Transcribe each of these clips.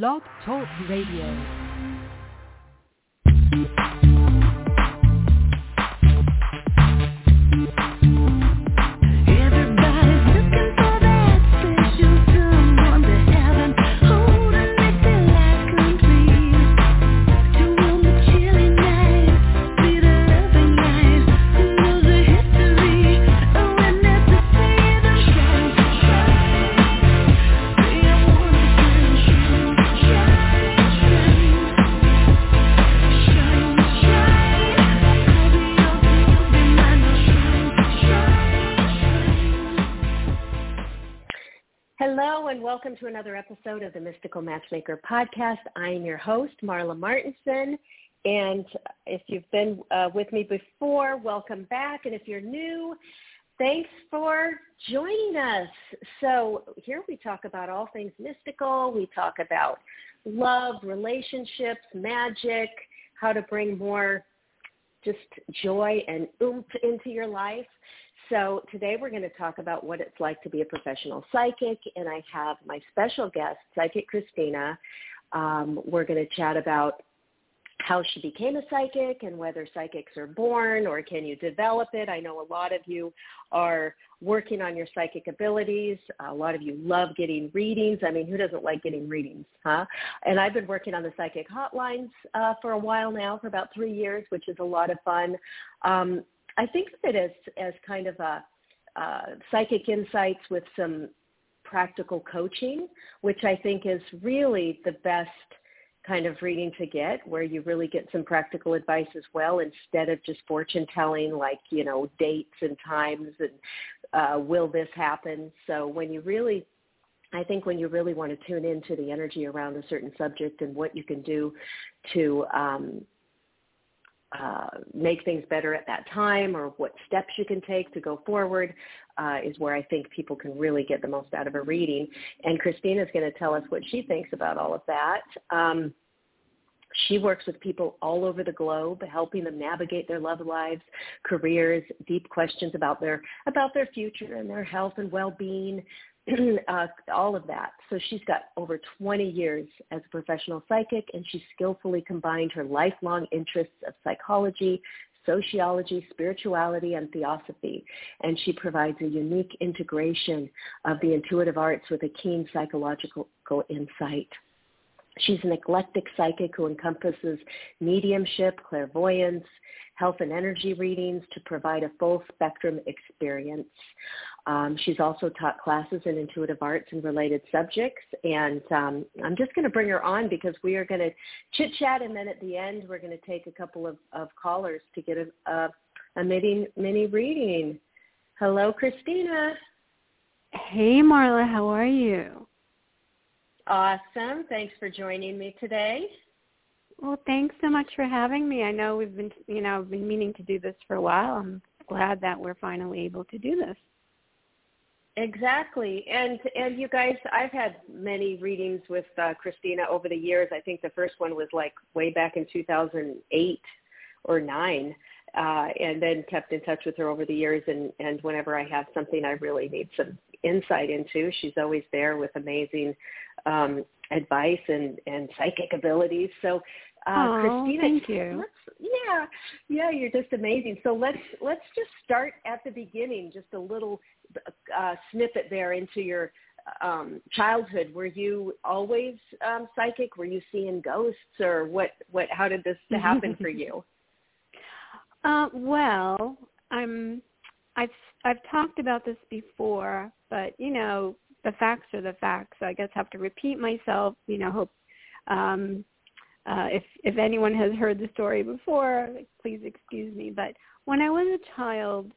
Blog Talk Radio. Welcome to another episode of the Mystical Matchmaker podcast. I am your host, Marla Martenson. And if you've been uh, with me before, welcome back. And if you're new, thanks for joining us. So here we talk about all things mystical. We talk about love, relationships, magic, how to bring more just joy and oomph into your life. So today we're going to talk about what it's like to be a professional psychic, and I have my special guest, Psychic Christina. Um, we're going to chat about how she became a psychic and whether psychics are born or can you develop it. I know a lot of you are working on your psychic abilities. A lot of you love getting readings. I mean, who doesn't like getting readings, huh? And I've been working on the psychic hotlines uh, for a while now, for about three years, which is a lot of fun. Um, I think of it as as kind of a uh, psychic insights with some practical coaching, which I think is really the best kind of reading to get where you really get some practical advice as well instead of just fortune telling like you know dates and times and uh, will this happen? So when you really I think when you really want to tune into the energy around a certain subject and what you can do to um, uh, make things better at that time or what steps you can take to go forward uh, is where I think people can really get the most out of a reading. And Christina is going to tell us what she thinks about all of that. Um, she works with people all over the globe, helping them navigate their love lives, careers, deep questions about their about their future and their health and well-being, uh, all of that. So she's got over 20 years as a professional psychic, and she skillfully combined her lifelong interests of psychology, sociology, spirituality, and theosophy. And she provides a unique integration of the intuitive arts with a keen psychological insight. She's an eclectic psychic who encompasses mediumship, clairvoyance, health and energy readings to provide a full spectrum experience. Um, she's also taught classes in intuitive arts and related subjects. And um, I'm just going to bring her on because we are going to chit-chat, and then at the end we're going to take a couple of, of callers to get a, a, a mini, mini reading. Hello, Christina. Hey, Marla, how are you? Awesome. Thanks for joining me today. Well, thanks so much for having me. I know we've been, you know, been meaning to do this for a while. I'm glad that we're finally able to do this. Exactly, and and you guys, I've had many readings with uh, Christina over the years. I think the first one was like way back in 2008 or nine, uh, and then kept in touch with her over the years. And and whenever I have something I really need some insight into, she's always there with amazing um, advice and and psychic abilities. So uh, Christina, thank you. Yeah, yeah, you're just amazing. So let's let's just start at the beginning, just a little uh, snippet there into your um, childhood. Were you always um, psychic? Were you seeing ghosts, or what? What? How did this happen for you? Uh, well, I'm. I've I've talked about this before, but you know the facts are the facts. So I guess I have to repeat myself. You know, hope um, uh, if if anyone has heard the story before, please excuse me. But when I was a child,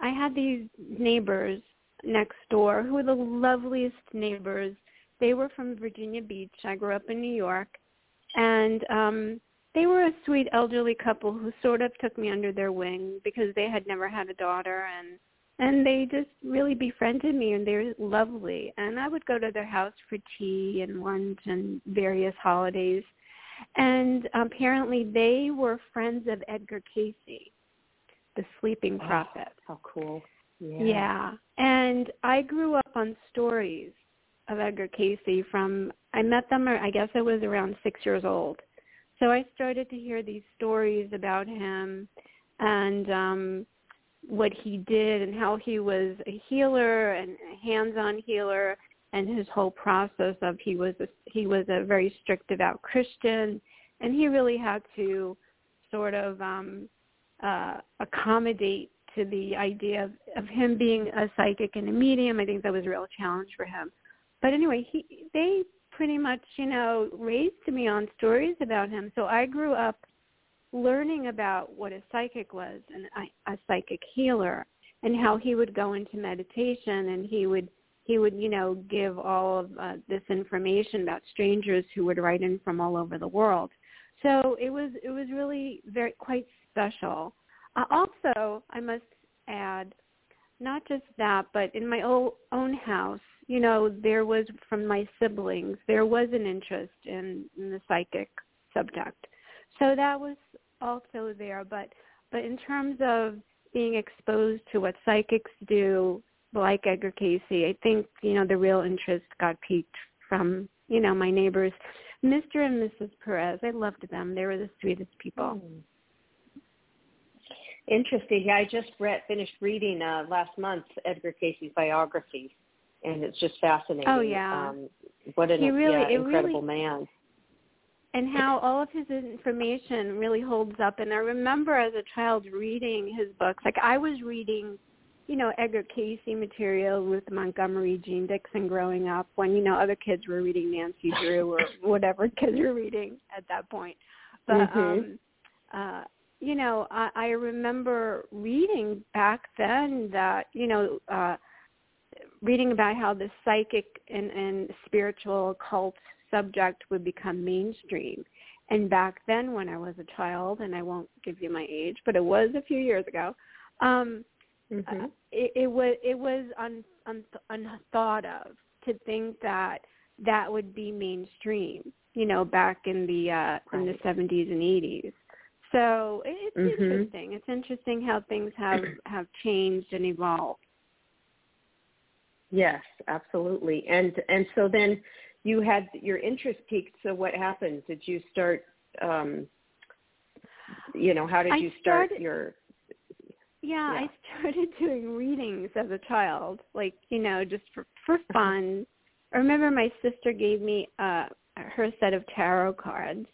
I had these neighbors next door who were the loveliest neighbors. They were from Virginia Beach. I grew up in New York, and um, they were a sweet elderly couple who sort of took me under their wing because they had never had a daughter and and they just really befriended me and they're lovely and i would go to their house for tea and lunch and various holidays and apparently they were friends of edgar cayce the sleeping Oh, prophet how cool! yeah. And I grew up on stories of Edgar Cayce from I met them I guess I was around 6 years old. So I started to hear these stories about him and um what he did and how he was a healer and a hands-on healer and his whole process of he was a, he was a very strict devout Christian and he really had to sort of um uh accommodate to the idea of, of him being a psychic and a medium. I think that was a real challenge for him. But anyway, he they pretty much, you know, raised me on stories about him. So I grew up learning about what a psychic was and a, psychic healer and how he would go into meditation and he would he would you know give all of uh, this information about strangers who would write in from all over the world. So it was it was really very quite special. Uh, also i must add not just that but in my own own house you know there was from my siblings there was an interest in, in the psychic subject so that was also there but but in terms of being exposed to what psychics do like Edgar Cayce I think you know the real interest got piqued from you know my neighbors Mr. and Mrs. Perez I loved them they were the sweetest people Hmm. Interesting. Yeah, I just read, finished reading uh, last month Edgar Cayce's biography, and it's just fascinating. Oh, yeah. Um, what an really- yeah, incredible really- man. And how all of his information really holds up. And I remember as a child reading his books. Like I was reading, you know, Edgar Cayce material, Ruth Montgomery, Jeane Dixon growing up when, you know, other kids were reading Nancy Drew or whatever kids were reading at that point. But Mhm. um uh you know, I, I remember reading back then that, you know, uh reading about how the psychic and, and spiritual occult subject would become mainstream. And back then when I was a child, and I won't give you my age, but it was a few years ago, um, Mhm. uh, it, it was it was un, un, unthought of to think that that would be mainstream, you know, back in the uh, in the 70s and 80s. So it, it's Mhm. interesting. It's interesting how things have have changed and evolved. Yes, absolutely. And and so then you had your interest peaked. So what happened? Did you start? Um, you know, how did you start started- your? Yeah, Yeah. I started doing readings as a child, like you know, just for for fun. I remember my sister gave me uh her set of tarot cards,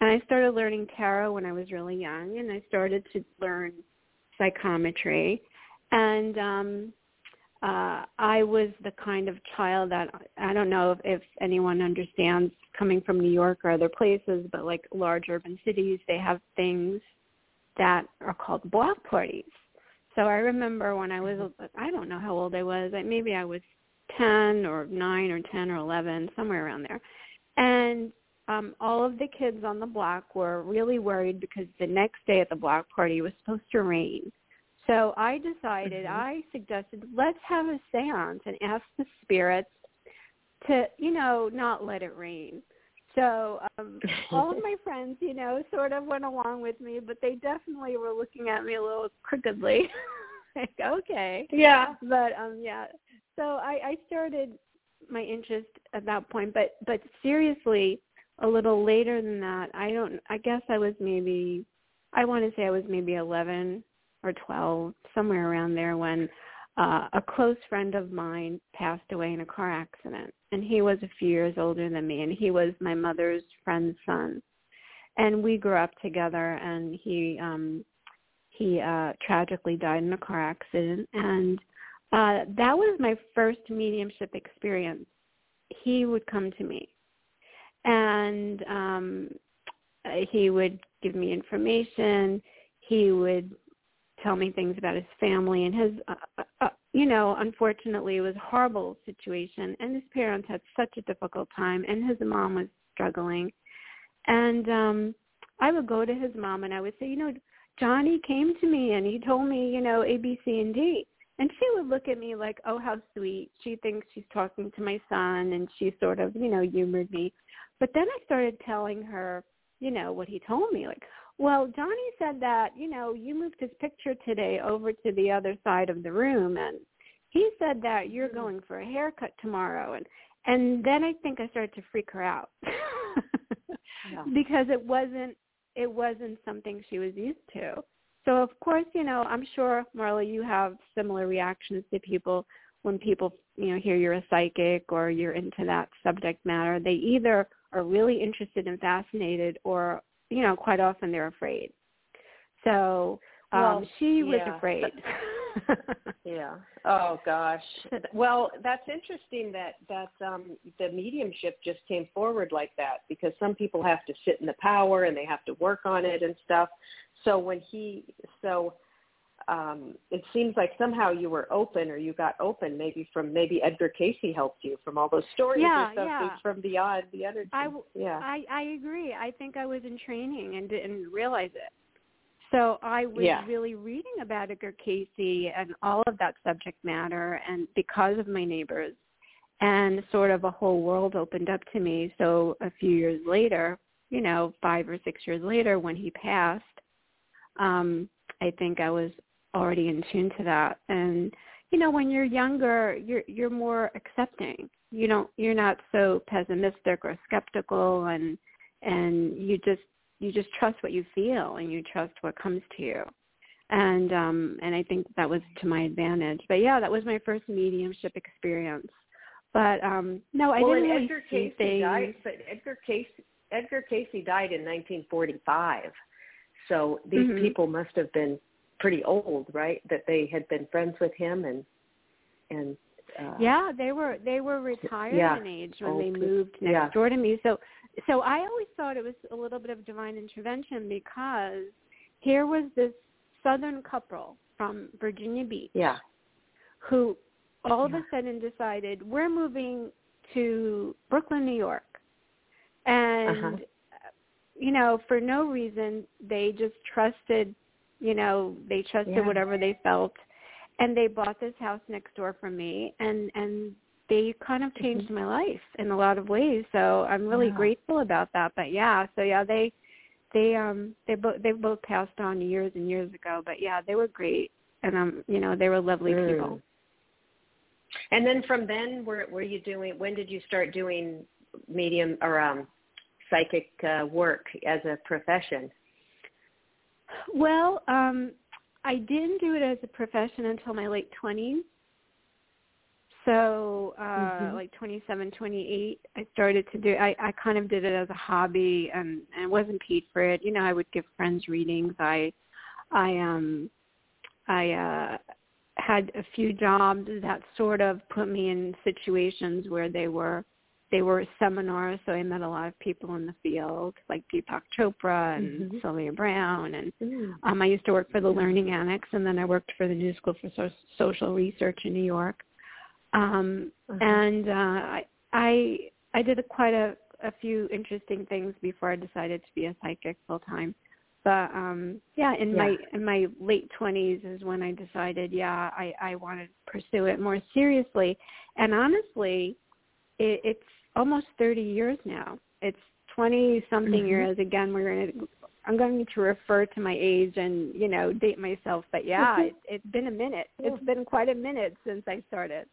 and I started learning tarot when I was really young, and I started to learn psychometry, and um uh I was the kind of child that I don't know if, if anyone understands coming from New York or other places, but like large urban cities, they have things that are called block parties. So I remember when I was, I don't know how old I was, like maybe I was 10 or 9 or 10 or 11, somewhere around there. And um, all of the kids on the block were really worried because the next day at the block party was supposed to rain. So I decided, Mhm. I suggested, let's have a seance and ask the spirits to, you know, not let it rain. So um, all of my friends, you know, sort of went along with me, but they definitely were looking at me a little crookedly. like, okay. Yeah. But um yeah. So I, I started my interest at that point, but but seriously, a little later than that, I don't I guess I was maybe I want to say I was maybe 11 or 12, somewhere around there when uh, a close friend of mine passed away in a car accident, and he was a few years older than me, and he was my mother's friend's son, and we grew up together. And he um, he uh, tragically died in a car accident, and uh, that was my first mediumship experience. He would come to me, and um, he would give me information. He would tell me things about his family and his uh, uh, uh, you know unfortunately it was a horrible situation. And his parents had such a difficult time and his mom was struggling. And um i would go to his mom and i would say you know johnny came to me and he told me you know a b c and d. And she would look at me like oh how sweet. She thinks she's talking to my son and she sort of you know humored me. But then i started telling her you know what he told me like well, Johnny said that, you know, you moved his picture today over to the other side of the room and he said that you're hmm. going for a haircut tomorrow and and then I think I started to freak her out Yeah. because it wasn't it wasn't something she was used to. So of course, you know, I'm sure Marla, you have similar reactions to people when people, you know, hear you're a psychic or you're into that subject matter. They either are really interested and fascinated or, you know, quite often they're afraid. So um Well, she was yeah. afraid. Yeah. Oh gosh. Well, that's interesting that that um the mediumship just came forward like that because some people have to sit in the power and they have to work on it and stuff. So when he so um it seems like somehow you were open or you got open maybe from maybe Edgar Cayce helped you from all those stories Yeah, or something yeah. from beyond the energy. I yeah. I I agree. I think I was in training and didn't realize it. So I was Yeah. really reading about Edgar Cayce and all of that subject matter, and because of my neighbors, and sort of a whole world opened up to me. So a few years later, you know, five or six years later, when he passed, um, I think I was already in tune to that. And you know, when you're younger, you're you're more accepting. You don't you're not so pessimistic or skeptical, and and you just you just trust what you feel and you trust what comes to you and um and i think that was to my advantage but yeah that was my first mediumship experience but um no i well, didn't really Edgar see Cayce things died, but Edgar Cayce Edgar Cayce died in 1945. So these Mhm. people must have been pretty old, right? That they had been friends with him and and uh, yeah they were they were retired Yeah. in age when Old they moved next Yeah. door to me so so i always thought it was a little bit of divine intervention because here was this southern couple from virginia beach yeah, who all of a sudden decided we're moving to Brooklyn, New York. And Uh-huh. you know, for no reason they just trusted, you know, they trusted Yeah. whatever they felt and they bought this house next door from me and and they kind of changed my life in a lot of ways. So I'm really grateful about that. But yeah, so yeah, they they um they both they both passed on years and years ago. But yeah, they were great and um you know they were lovely Mm. people. And then from then, were were you doing? When did you start doing medium or um, psychic uh, work as a profession? Well, um, I didn't do it as a profession until my late twenties. So, uh, Mhm. like twenty-seven, twenty-eight, I started to do. I, I kind of did it as a hobby, and, and wasn't paid for it. You know, I would give friends readings. I, I um, I uh, had a few jobs that sort of put me in situations where they were they were seminars, so I met a lot of people in the field, like Deepak Chopra and Mhm. Sylvia Browne, and Mm. um, I used to work for the Learning Annex, and then I worked for the New School for so- Social Research in New York. Um, Uh-huh. And uh, I, I I did a, quite a, a few interesting things before I decided to be a psychic full time. But um, yeah, in Yeah. my in my late twenties is when I decided, yeah, I I wanted to pursue it more seriously. And honestly, it, it's almost 30 years now. It's 20 something Mhm. years. Again, we're going to I'm going to refer to my age and you know date myself, but yeah, Mhm. it, it's been a minute. It's been quite a minute since I started.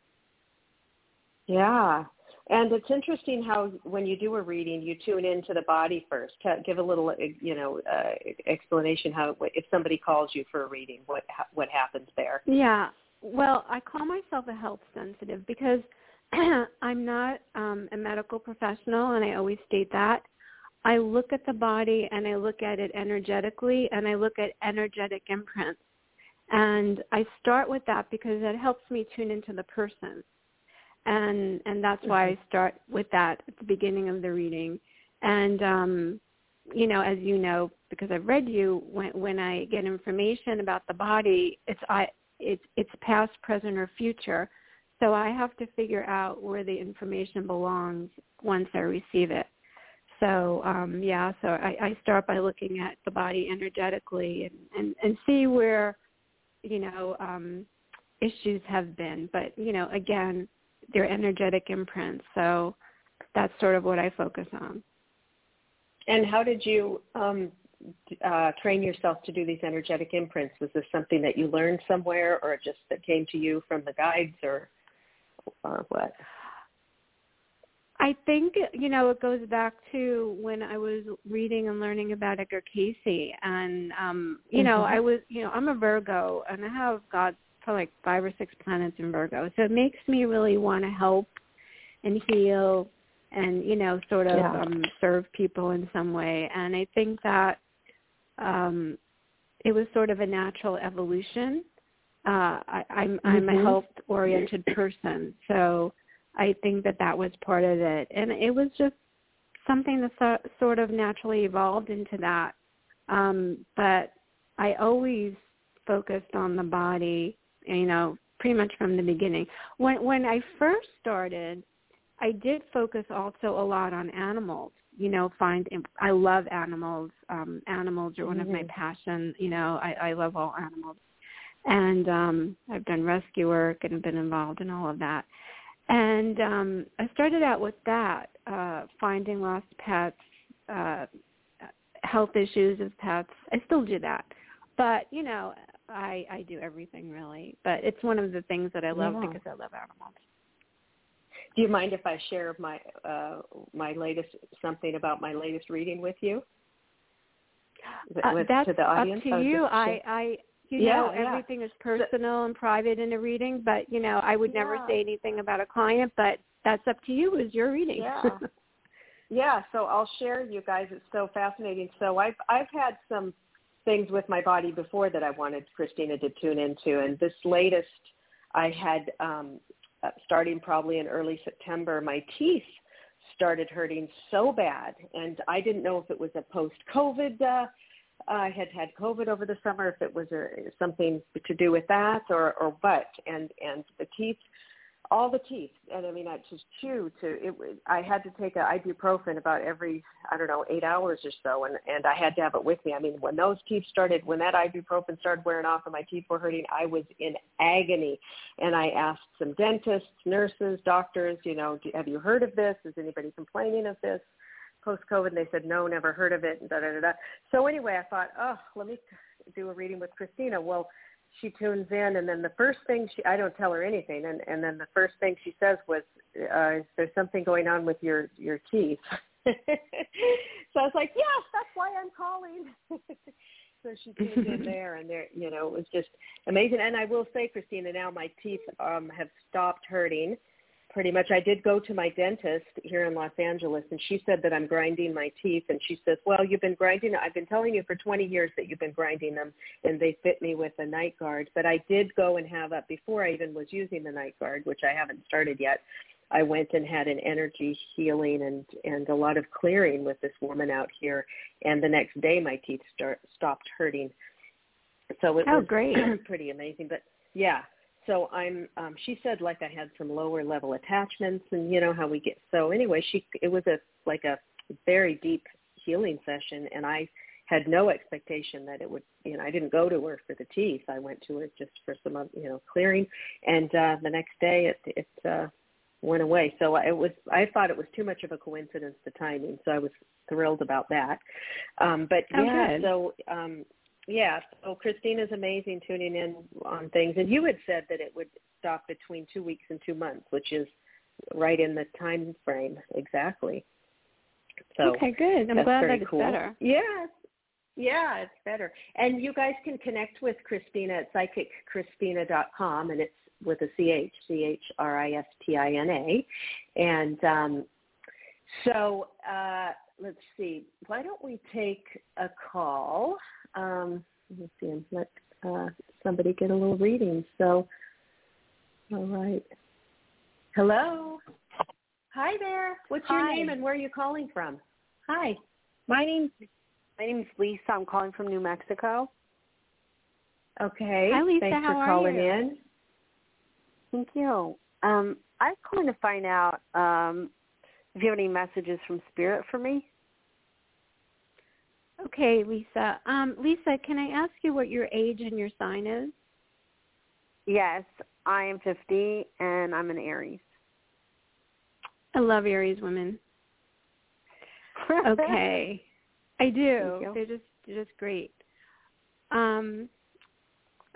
Yeah. And it's interesting how when you do a reading, you tune into the body first. Give a little, uh, you know, uh, explanation how if somebody calls you for a reading, what ha- what happens there. Yeah. Well, I call myself a health sensitive because I'm not um, a medical professional, and I always state that. I look at the body and I look at it energetically, and I look at energetic imprints. And I start with that because it helps me tune into the person. And and that's why I start with that at the beginning of the reading. And um, you know, as you know, because I've read you, when when I get information about the body, it's I it's it's past, present, or future. So I have to figure out where the information belongs once I receive it. So um, yeah, so I, I start by looking at the body energetically and, and, and see where you know um, issues have been. But you know, again, they're energetic imprints. So that's sort of what I focus on. And how did you um, uh, train yourself to do these energetic imprints? Was this something that you learned somewhere, or just that came to you from the guides, or or what? I think you know it goes back to when I was reading and learning about Edgar Cayce, and um, you know Mhm. I was you know I'm a Virgo, and I have got for like five or six planets in Virgo, so it makes me really want to help and heal, and you know sort of Yeah. um, serve people in some way, and I think that um, it was sort of a natural evolution. Uh, I, I'm I'm a Mhm. health oriented person, so I think that that was part of it, and it was just something that so, sort of naturally evolved into that. Um, but I always focused on the body, you know, pretty much from the beginning. When when I first started, I did focus also a lot on animals. You know, find I love animals. Um, animals are one of my passions. You know, I, I love all animals, and um, I've done rescue work and been involved in all of that. And um, I started out with that, uh, finding lost pets, uh, health issues of pets. I still do that, but you know, I I do everything really. But it's one of the things that I love Yeah. because I love animals. Do you mind if I share my uh, my latest something about my latest reading with you? With- Uh, with- that's to the audience? up to I you. I I you Yeah, know yeah. everything is personal and private in a reading, but you know I would never Yeah. say anything about a client. But that's up to you. Is your reading? Yeah. yeah, so I'll share you guys. It's so fascinating. So I've I've had some things with my body before that I wanted Christina to tune into, and this latest I had um, uh, starting probably in early September. My teeth started hurting so bad, and I didn't know if it was a post-COVID. Uh, I had had COVID over the summer, if it was a, something to do with that or or what, and and the teeth all the teeth. And i mean i just chew to it i had to take a ibuprofen about every i don't know eight hours or so. And and i had to have it with me. I mean when those teeth started when that ibuprofen started wearing off and my teeth were hurting i was in agony. And i asked some dentists nurses doctors you know have you heard of this? Is anybody complaining of this post covid and they said no never heard of it and da da da so anyway i thought oh let me do a reading with christina. Well she tunes in and then the first thing she I don't tell her anything and and then the first thing she says was uh is there something going on with your your teeth so I was like yes that's why I'm calling. So she tuned in there and there you know it was just amazing. And I will say Christina now my teeth um have stopped hurting pretty much I did go to my dentist here in Los Angeles and she said that I'm grinding my teeth and she says, "Well, you've been grinding I've been telling you for 20 years that you've been grinding them and they fit me with a night guard, but I did go and have a before I even was using the night guard, which I haven't started yet. I went and had an energy healing and and a lot of clearing with this woman out here and the next day my teeth start stopped hurting. So it Oh, was great. pretty amazing, but yeah, so i'm um she said like i had some lower level attachments and you know how we get so anyway she it was a like a very deep healing session and i had no expectation that it would you know i didn't go to her for the teeth. I went to her just for some of you know clearing and uh the next day it it uh went away. So it was i thought it was too much of a coincidence the timing so i was thrilled about that. Um but Oh, yeah good. so um yeah, so Christina's amazing tuning in on things. And you had said that it would stop between two weeks and two months, which is right in the time frame exactly. So okay, good. I'm glad that it's cool. better. Yeah, yeah, it's better. And you guys can connect with Christina at psychicchristina.com, and it's with a C H C H R I S T I N A. And um, so uh, let's see. Why don't we take a call? Um, let's see and let uh, somebody get a little reading. So, all right. Hello. Hi there. What's your Hi. name and where are you calling from? Hi. My name's my name's Lisa. I'm calling from New Mexico. Okay. Hi, Lisa. Thanks How for are calling you? in. Thank you. Um, I'm calling to find out um, if you have any messages from Spirit for me. Okay, Lisa. Um, Lisa, can I ask you what your age and your sign is? Yes, I am 50 and I'm an Aries. I love Aries women. Okay. I do. They're just they're just great. Um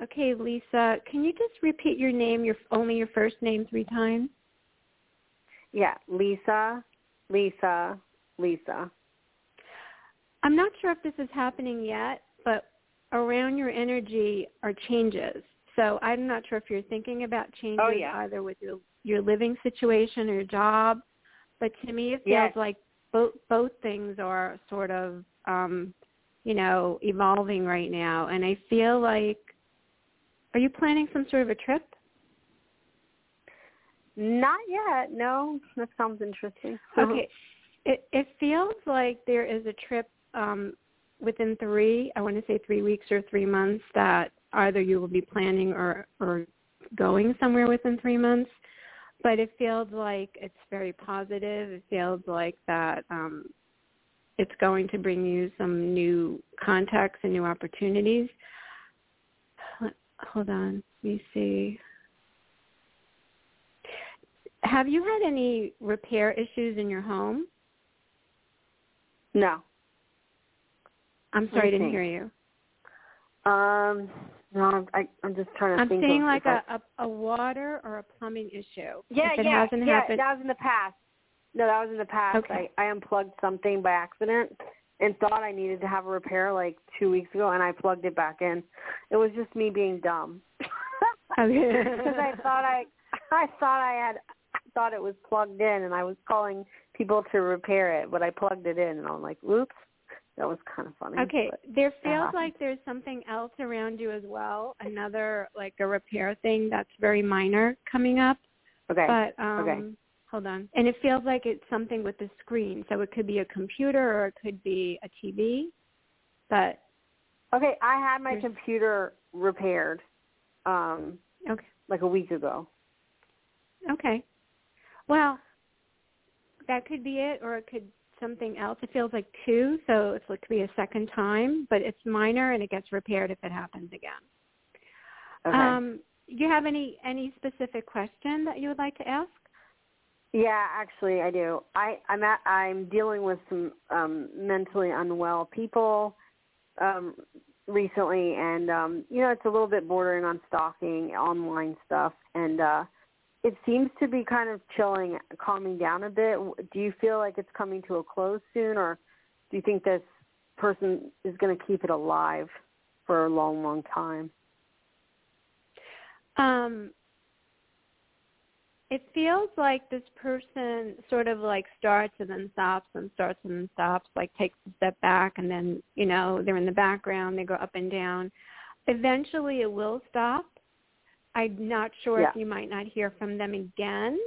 okay, Lisa, can you just repeat your name, your only your first name three times? yeah, Lisa Lisa. Lisa. I'm not sure if this is happening yet, but around your energy are changes. So I'm not sure if you're thinking about changes Oh, yeah. either with your your living situation or your job, but to me it feels Yes. like both both things are sort of um you know evolving right now and I feel like are you planning some sort of a trip? Not yet. No, that sounds interesting. Okay. It it feels like there is a trip um within 3, I want to say 3 weeks or 3 months that either you will be planning or or going somewhere within 3 months. But it feels like it's very positive. It feels like that um it's going to bring you some new contacts and new opportunities. Hold on. Let me see. Have you had any repair issues in your home? no. I'm sorry, I didn't hear you. Um, no, I, I'm just trying to I'm think. seeing like if I- a, a a water or a plumbing issue. Yeah, if it yeah, hasn't yeah. happened, That was in the past. No, that was in the past. Okay. I, I unplugged something by accident and thought I needed to have a repair like two weeks ago, and I plugged it back in. It was just me being dumb. Okay. Because I thought I, I thought I had, I thought it was plugged in, and I was calling people to repair it, but I plugged it in, and I'm like, oops. That was kind of funny. Okay, there feels like there's something else around you as well. Another like a repair thing that's very minor coming up. okay. But um Okay. hold on. And it feels like it's something with the screen. So it could be a computer or it could be a TV. But Okay, I had my computer repaired um okay. like a week ago. Okay. Well, that could be it, or it could something else. It feels like two, so it's it could be a second time, but it's minor and it gets repaired if it happens again. Okay. Um, do you have any any specific question that you would like to ask? yeah, actually I do. I I'm at I'm dealing with some um mentally unwell people um recently and um you know it's a little bit bordering on stalking online stuff and uh it seems to be kind of chilling calming down a bit do you feel like it's coming to a close soon or do you think this person is going to keep it alive for a long long time Um, it feels like this person sort of like starts and then stops and starts and then stops, like takes a step back and then, you know, they're in the background, they go up and down. Eventually it will stop. I'm not sure Yeah. if you might not hear from them again,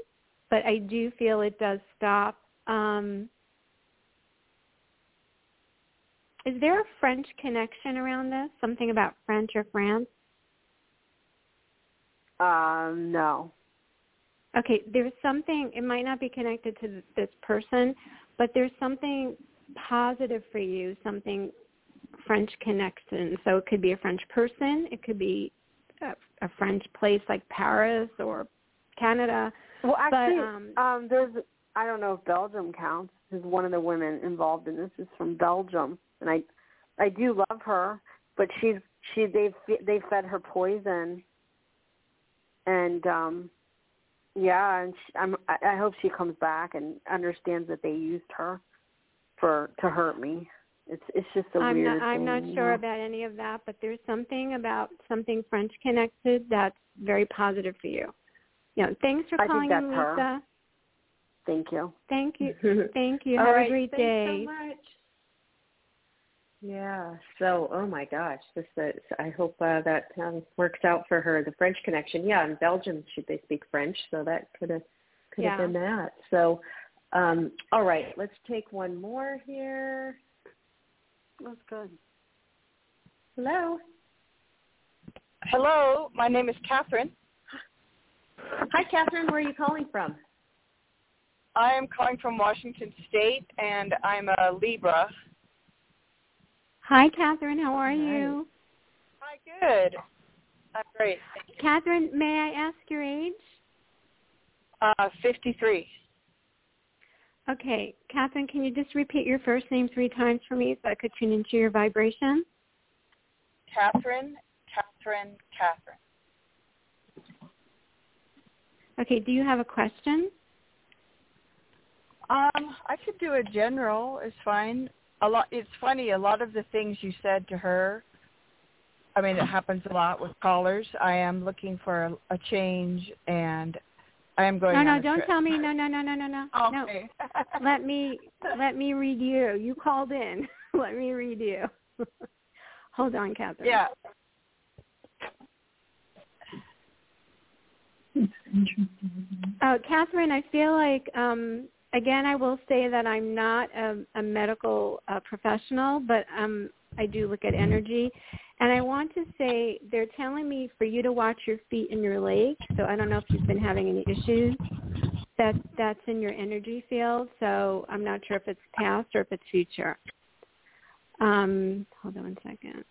but I do feel it does stop. Um, is there a French connection around this? Something about French or France? um no Okay, there's something, it might not be connected to this person, but there's something positive for you, something French connection. So it could be a French person, it could be a, a French place like Paris or Canada. Well, actually, um, um, there's I don't know if Belgium counts. Because one of the women involved in this is from Belgium, and I I do love her, but she's she they've they fed her poison, and um, yeah, and she, I'm I I hope she comes back and understands that they used her for to hurt me. It's it's just a I'm weird not, I'm thing, not sure know? about any of that, but there's something about something French connected that's very positive for you. Yeah, thanks for I think calling that's in, her. Lisa. Thank you. Thank you. Thank you. Have right, a great thanks day. so much. Yeah. So, oh my gosh, this is, I hope uh, that um, works out for her. The French connection. Yeah, in Belgium, should they speak French? So that could have could have Yeah. been that. So, um, all right, let's take one more here. That's good. Hello. Hello, my name is Catherine. Hi, Catherine. Where are you calling from? I am calling from Washington State, and I'm a Libra. Hi, Catherine. How are Hi. you? Hi, good. I'm great. Thank you. Catherine, may I ask your age? Uh, 53. Okay, Catherine, can you just repeat your first name three times for me so I could tune into your vibration? Catherine, Catherine, Catherine. Okay, do you have a question? Um, I could do a general. It's fine. A lot. It's funny. A lot of the things you said to her. I mean, it happens a lot with callers. I am looking for a, a change, and I am going. No, no, don't trip. tell me. No, no, no, no, no, no. No. Okay. Let me let me read you. You called in. let me read you. Hold on, Catherine. yeah. Uh, Catherine, I feel like um, again, I will say that I'm not a, a medical uh, professional, but um, I do look at energy, and I want to say they're telling me for you to watch your feet and your legs. So I don't know if you've been having any issues. That that's in your energy field. So I'm not sure if it's past or if it's future. Um, hold on one second.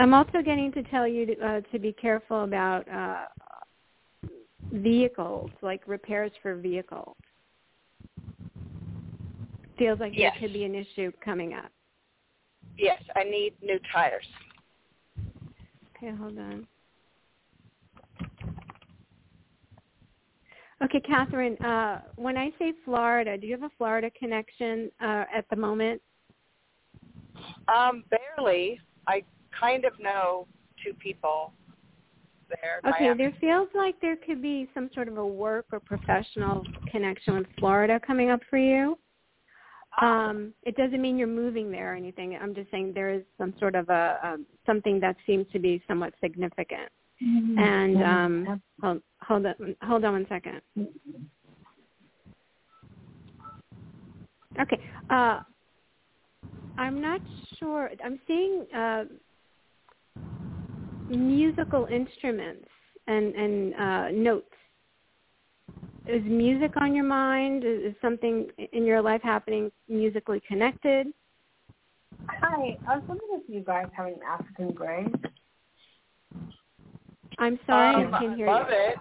I'm also getting to tell you to, uh, to be careful about uh, vehicles, like repairs for vehicles. Feels like Yes. there could be an issue coming up. Yes, I need new tires. Okay, hold on. Okay, Catherine, uh, when I say Florida, do you have a Florida connection uh, at the moment? Um, barely. I kind of know two people there. Okay, there feels like there could be some sort of a work or professional connection with Florida coming up for you. Um, it doesn't mean you're moving there or anything. I'm just saying there is some sort of a, a something that seems to be somewhat significant. And um, hold, hold on, hold on one second. Okay, uh, I'm not sure. I'm seeing uh, musical instruments and and uh, notes. Is music on your mind? Is, is something in your life happening musically connected? Hi, I was wondering if you guys have any African Grey. I'm sorry, Um, I can't hear you. I love you. it.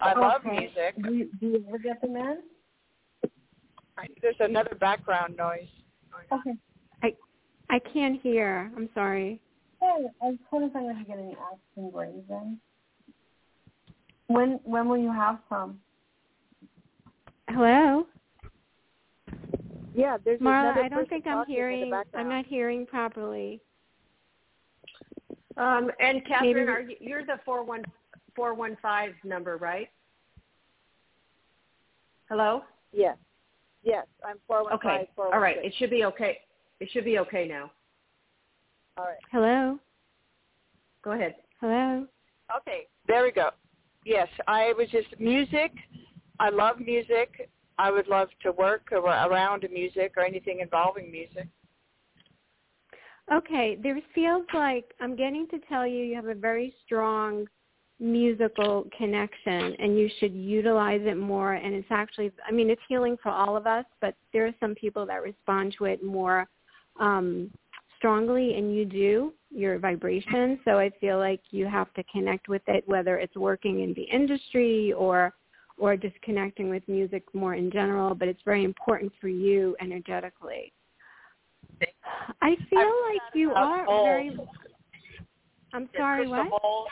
I love music. Do you, do you ever get them in? There's another background noise. Okay. I I can't hear. I'm sorry. Hey, I was wondering if I could get any African Greys in. When when will you have some? Hello, Yeah, there's Marla. I don't think I'm talking in the hearing. I'm not hearing properly. Um, and Catherine, Maybe- are you, you're the four one four one five number, right? Hello. Yes. Yes, I'm four one Okay. All right. It should be okay. It should be okay now. All right. Hello, Go ahead. hello. Okay. There we go. Yes, I was just music. I love music. I would love to work ar- around music or anything involving music. Okay, there feels like I'm getting to tell you you have a very strong musical connection and you should utilize it more and it's actually I mean it's healing for all of us, but there are some people that respond to it more um strongly and you do your vibration so i feel like you have to connect with it whether it's working in the industry or or just connecting with music more in general but it's very important for you energetically i feel I've like you are bowls. very i'm The sorry what Bowls.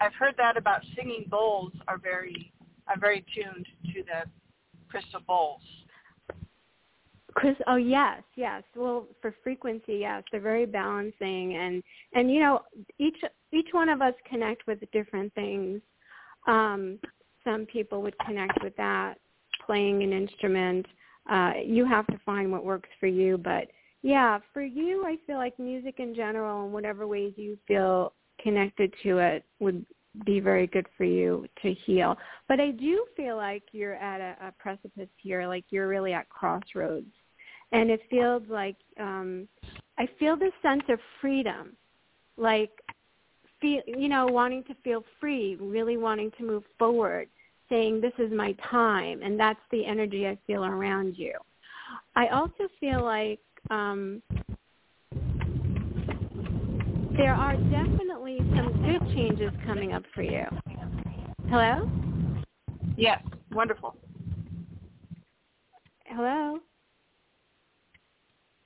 I've heard that about singing bowls are very. I'm very tuned to the crystal bowls. Chris, oh yes, yes. Well, for frequency, yes, they're very balancing, and and you know each each one of us connect with different things. Um, some people would connect with that, playing an instrument. Uh, you have to find what works for you, but yeah, for you, I feel like music in general, in whatever ways you feel connected to it, would be very good for you to heal. But I do feel like you're at a, a precipice here, like you're really at crossroads and it feels like um I feel this sense of freedom, like feel you know wanting to feel free, really wanting to move forward, saying this is my time, and that's the energy I feel around you. I also feel like um there are definitely some good changes coming up for you. Hello? Yes, wonderful. Hello?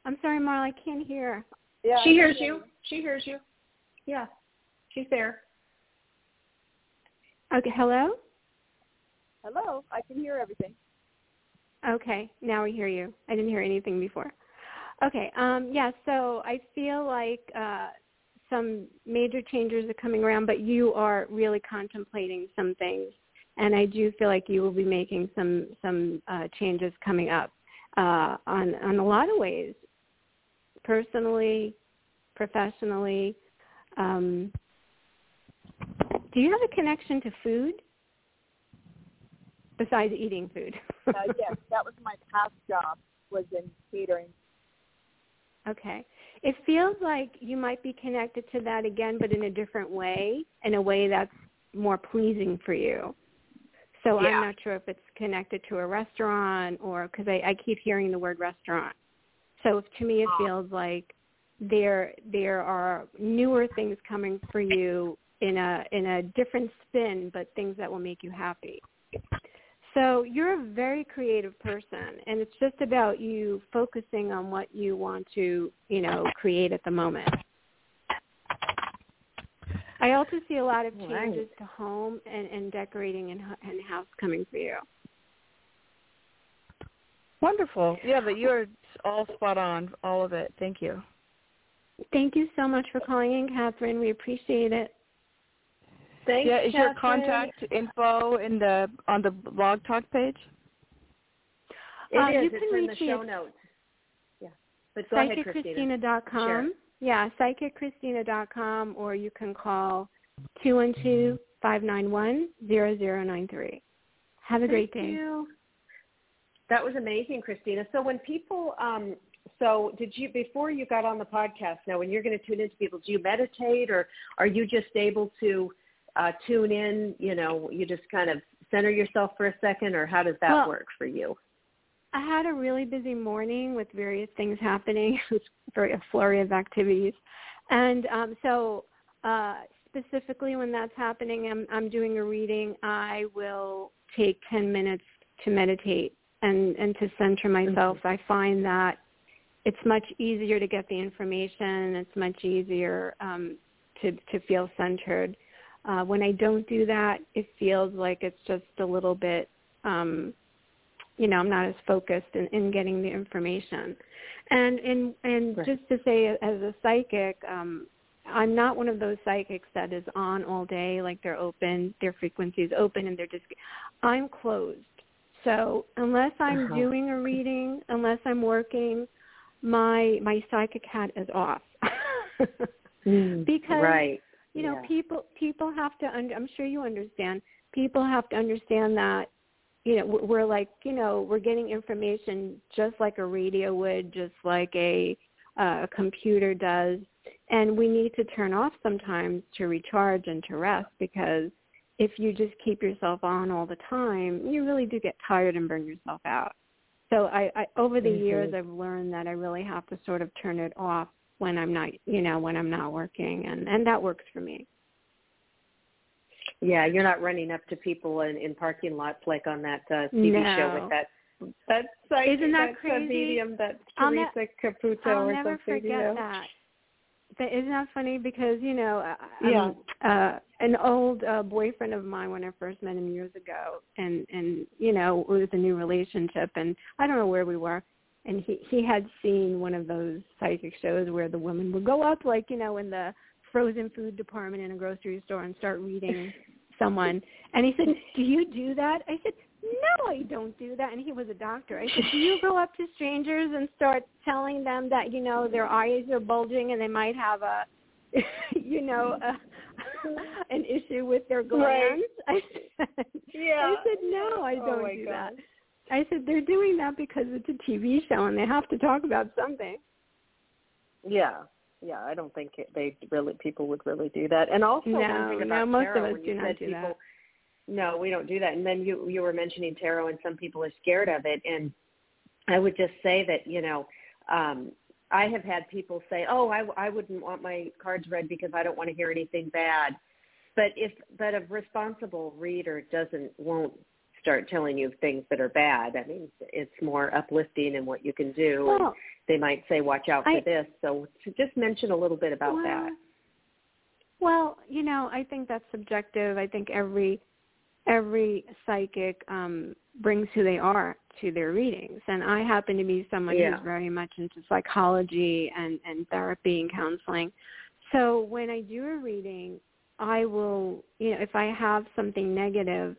I'm sorry, Marla, I can't hear. Yeah, she hears you. She hears you. Yeah, she's there. Okay, hello? Hello, I can hear everything. Okay, now we hear you. I didn't hear anything before. Okay, um, yeah, so I feel like uh, some major changes are coming around, but you are really contemplating some things, and I do feel like you will be making some some uh, changes coming up uh, on on a lot of ways, personally, professionally. Um, do you have a connection to food besides eating food? Uh, yes, that was my past job was in catering. Okay. It feels like you might be connected to that again, but in a different way, in a way that's more pleasing for you. So Yeah. I'm not sure if it's connected to a restaurant or because I, I keep hearing the word restaurant. So to me, it Ah. feels like there there are newer things coming for you in a in a different spin, but things that will make you happy. So you're a very creative person, and it's just about you focusing on what you want to, you know, create at the moment. I also see a lot of Right. changes to home and, and decorating and, and house coming for you. Wonderful. Yeah, but you're all spot on, all of it. Thank you. Thank you so much for calling in, Catherine. We appreciate it. Thanks, yeah, is your contact info in the on the blog talk page? It Uh, is. you It's can in the reach me show at notes. Yeah. But go ahead, Christina. PsychicChristina.com. Sure. Yeah, PsychicChristina.com, or you can call two one two five nine one zero zero nine three. Have a great day. you. That was amazing, Christina. So when people, um, so did you before you got on the podcast? Now, when you're going to tune into people, do you meditate, or are you just able to uh, tune in? You know, you just kind of center yourself for a second, or how does that Well, work for you? I had a really busy morning with various things happening. It was very a flurry of activities, and um, so uh, specifically when that's happening, I'm, I'm doing a reading. I will take ten minutes to meditate and and to center myself. I find that it's much easier to get the information. It's much easier um, to to feel centered. Uh, when I don't do that, it feels like it's just a little bit. Um, you know, I'm not as focused in, in getting the information. And and and Right. just to say, as a psychic, um, I'm not one of those psychics that is on all day, like they're open, their frequency is open, and they're just. I'm closed. So unless I'm Uh-huh. doing a reading, unless I'm working, my my psychic hat is off. because right. you know Yeah. people people have to under, i'm sure you understand people have to understand that you know we're we're like you know we're getting information just like a radio would just like a uh, a computer does and we need to turn off sometimes to recharge and to rest because if you just keep yourself on all the time you really do get tired and burn yourself out so i, I over the Mhm. years i've learned that i really have to sort of turn it off when I'm not, you know, when I'm not working, and and that works for me. Yeah, you're not running up to people in, in parking lots like on that uh, TV show with that that psychic, Isn't that uh, crazy? medium, that I'll ne- Teresa Caputo I'll or never something. forget you know? that. Isn't that funny? Because you know, Yeah. um, uh, an old uh, boyfriend of mine when I first met him years ago, and and you know, it was a new relationship, and I don't know where we were, and he he had seen one of those psychic shows where the woman would go up, like you know, in the frozen food department in a grocery store and start reading someone, and he said, "Do you do that?" I said. No, I don't do that. And he was a doctor. I said, do you go up to strangers and start telling them that you know their eyes are bulging and they might have a, you know, a, an issue with their glands? I said, Yeah. I said, no, I Oh don't my do God. that. I said they're doing that because it's a TV show and they have to talk about something. Yeah, yeah. I don't think it, they really people would really do that. And also No, no, most of us do not do people, that. No, we don't do that. And then you you were mentioning tarot, and some people are scared of it. And I would just say that you know, um, I have had people say, "Oh, I I wouldn't want my cards read because I don't want to hear anything bad." But if but a responsible reader doesn't won't start telling you things that are bad. I mean, it's more uplifting in what you can do. and they might say, "Watch out for I- this." So just mention a little bit about well, that. Well, you know, I think that's subjective. I think every every psychic um, brings who they are to their readings. And I happen to be someone Yeah. who's very much into psychology and, and therapy and counseling. So when I do a reading, I will, you know, if I have something negative,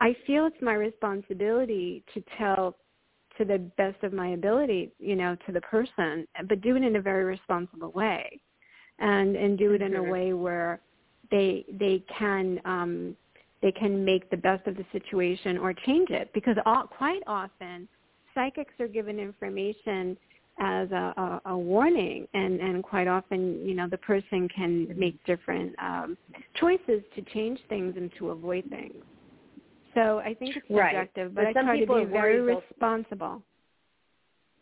I feel it's my responsibility to tell to the best of my ability, you know, to the person, but do it in a very responsible way. And and do it in a Mhm. way where they they can um they can make the best of the situation or change it. Because all, quite often psychics are given information as a, a, a warning and, and quite often you know the person can make different um, choices to change things and to avoid things. So i think it's Right. subjective but, But i try to people be very responsible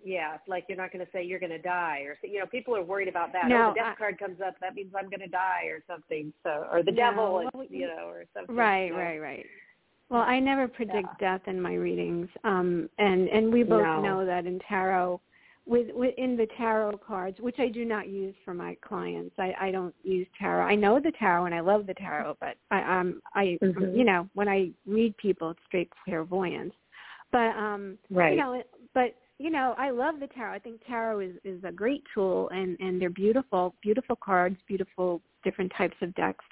Yeah, like you're not going to say you're going to die, or you know, people are worried about that. No, oh, the death I- card comes up, that means I'm going to die, or something. So, or the No, devil, well, it's, you know, or something. right know. right right well i never predict Yeah. death in my readings um and and we both No. know that in tarot with within the tarot cards which i do not use for my clients i i don't use tarot i know the tarot and i love the tarot but i um i Mhm. you know when i read people it's straight clairvoyance but um Right. you know but you know i love the tarot i think tarot is is a great tool and and they're beautiful beautiful cards beautiful different types of decks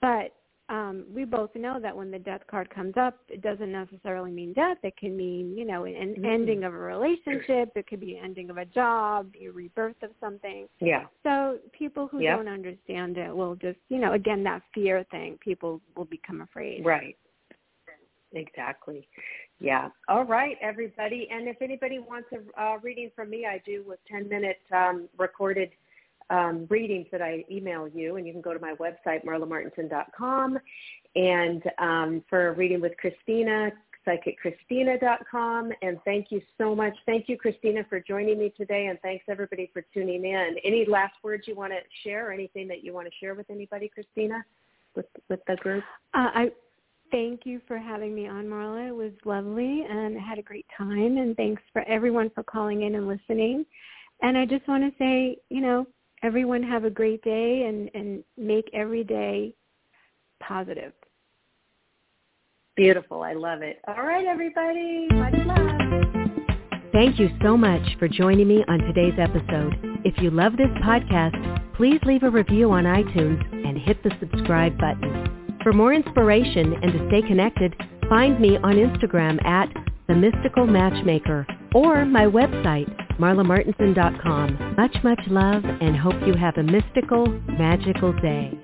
but um, we both know that when the death card comes up, it doesn't necessarily mean death. It can mean, you know, an Mhm. ending of a relationship. It could be an ending of a job, a rebirth of something. Yeah. So people who Yep. don't understand it will just, you know, again, that fear thing, people will become afraid. Right. Exactly. Yeah. All right, everybody. And if anybody wants a uh, reading from me, I do with 10 minute um, recorded um, readings that I email you, and you can go to my website, marlamartenson.com. And um, for a reading with Christina, psychicchristina.com. And thank you so much. Thank you, Christina, for joining me today, and thanks everybody for tuning in. Any last words you want to share, or anything that you want to share with anybody, Christina, with with the group? Uh, I thank you for having me on, Marla. It was lovely, and I had a great time. And thanks for everyone for calling in and listening. And I just want to say, you know, everyone have a great day and and make every day positive. Beautiful. I love it. All right, everybody. Much love. Thank you so much for joining me on today's episode. If you love this podcast, please leave a review on iTunes and hit the subscribe button. For more inspiration and to stay connected, find me on Instagram at The Mystical Matchmaker or my website, marlamartenson.com. Much, much love and hope you have a mystical, magical day.